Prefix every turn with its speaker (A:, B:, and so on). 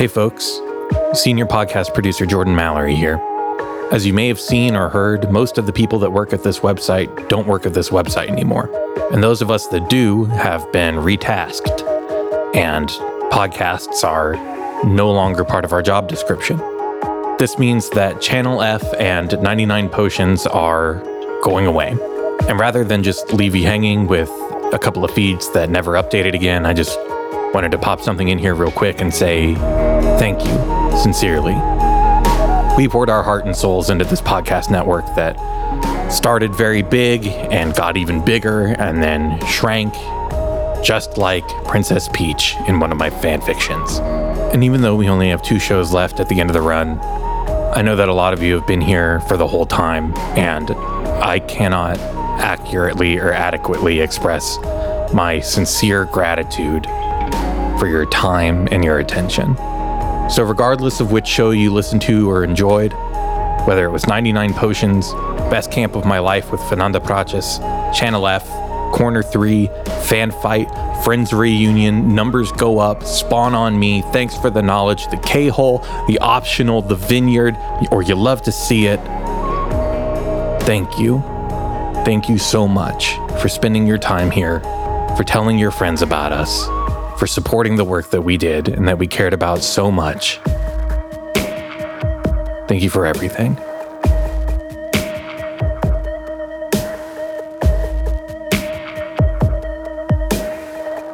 A: Hey, folks. Senior podcast producer Jordan Mallory here. As you may have seen or heard, most of the people that work at this website don't work at this website anymore. And those of us that do have been retasked, and podcasts are no longer part of our job description. This means that Channel F and 99 Potions are going away. And rather than just leave you hanging with a couple of feeds that never updated again, I just wanted to pop something in here real quick and say thank you, sincerely. We poured our heart and souls into this podcast network that started very big and got even bigger and then shrank, just like Princess Peach in one of my fan fictions. And even though we only have two shows left at the end of the run, I know that a lot of you have been here for the whole time, and I cannot accurately or adequately express my sincere gratitude for your time and your attention. So, regardless of which show you listened to or enjoyed, whether it was 99 Potions, Best Camp of My Life with Fernanda Praches, Channel F, Corner 3, Fan Fight, Friends Reunion, Numbers Go Up, Spawn on Me, Thanks for the Knowledge, The K Hole, The Optional, The Vineyard, or You Love to See It, thank you. Thank you so much for spending your time here, for telling your friends about us for supporting the work that we did and that we cared about so much. Thank you for everything.